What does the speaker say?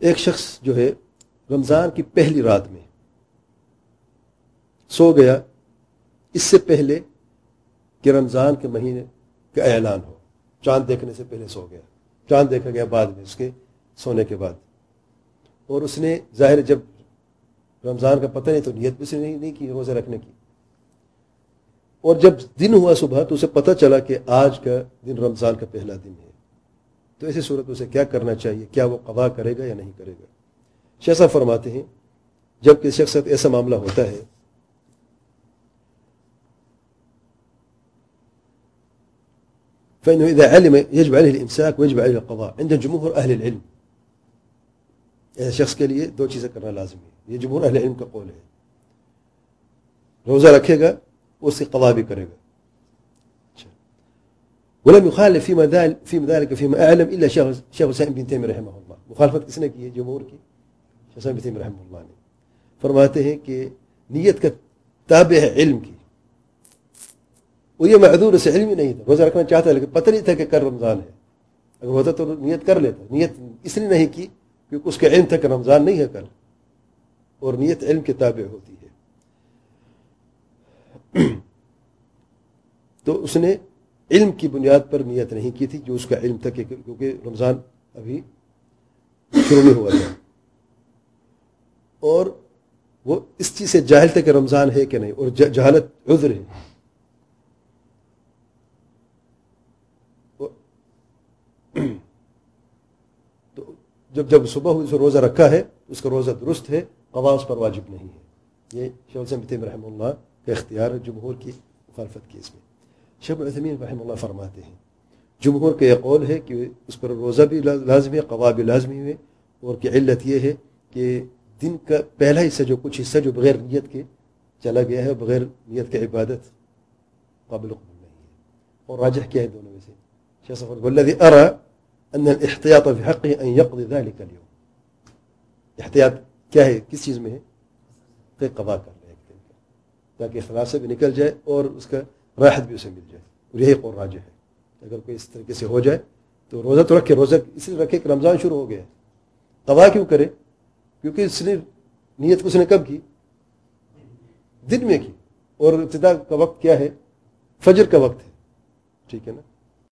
ایک شخص جو ہے رمضان کی پہلی رات میں سو گیا۔ اس سے پہلے کہ رمضان کے مہینے کا اعلان ہو۔ چاند دیکھنے سے پہلے سو گیا۔ چاند دیکھا گیا بعد میں، اس کے سونے کے بعد۔ اور اس نے ظاہر جب رمضان کا پتہ نہیں تو نیت بھی سے نہیں نہیں کی روزہ رکھنے کی۔ اور جب دن ہوا صبح تو اسے پتہ چلا کہ آج کا دن رمضان کا پہلا دن ہے۔ تو ایسی صورت اسے کیا کرنا چاہیے؟ کیا وہ قضا کرے گا یا نہیں کرے گا؟ شیسا فرماتے ہیں جب کسی شخص ایسا معاملہ ہوتا ہے، فإنه إذا علم يجب عليه الإمساك ويجب عليه القضاء عند جمهور أهل العلم. ایسے شخص کے لیے دو چیزیں کرنا لازم ہے۔ یہ جمہور اہل علم کا قول ہے۔ روزہ رکھے گا اس کی قضا بھی کرے گا۔ ولم يخالف فيما ذلك فيما ذلك فيما اعلم الا شيخ شيخ الاسلام ابن تيميه رحمه الله. مخالفت کس نے کی ہے جمہور کی شیخ الاسلام ابن تیمیہ رحمہ اللہ نے فرماتے ہیں کہ نیت کا تابع ہے علم کی وہ یہ معذور سے علم ہی نہیں تھا روزہ رکھنا چاہتا ہے لیکن پتہ نہیں تھا کہ کل رمضان ہے اگر ہوتا تو نیت کر لیتا نیت اس لیے نہیں کی کیونکہ اس کا علم تھا کہ رمضان نہیں ہے کل اور نیت علم کے تابع ہوتی ہے. تو اس نے علم کی بنیاد پر نیت نہیں کی تھی جو اس کا علم تھا کہ کیونکہ رمضان ابھی شروع نہیں ہوا تھا۔ اور وہ اس چیز سے جاہل تھا کہ رمضان ہے کہ نہیں اور جہالت عذر ہے۔ تو جب جب صبح ہوئی روزہ رکھا ہے، اس کا روزہ درست ہے قوا پر واجب نہیں ہے۔ یہ شیخ رحمہ اللہ کا اختیار ہے، جمہور کی مخالفت کی اس میں۔ شیخ العثمین رحمہ اللہ فرماتے ہیں۔ جمہور کا یہ قول ہے کہ اس پر روزہ بھی لازمی ہے قوا بھی لازمی ہوئے اور کہ علت یہ ہے کہ دن کا پہلا حصہ جو کچھ حصہ جو بغیر نیت کے چلا گیا ہے، بغیر نیت کے عبادت قابل قبول نہیں ہے۔ اور راجح کیا ہے دونوں میں سے؟ والذي أرى أن الاحتياط في حقه أن يقضي ذلك اليوم. احتیاط کیا ہے؟ کس چیز میں ہے؟ کہ قضا کر لے ایک دن تاکہ اخلاص سے بھی نکل جائے اور اس کا راحت بھی اسے مل جائے اور یہی قول راجع ہے۔ اگر کوئی اس طریقے سے ہو جائے تو روزہ تو رکھے، روزہ اس لیے رکھے کہ رمضان شروع ہو گیا۔ قضا کیوں کرے؟ کیونکہ اس نے نیت اس نے کب کی؟ دن میں کی۔ اور ابتدا کا وقت کیا ہے؟ فجر کا وقت ہے۔ ٹھیک ہے نا؟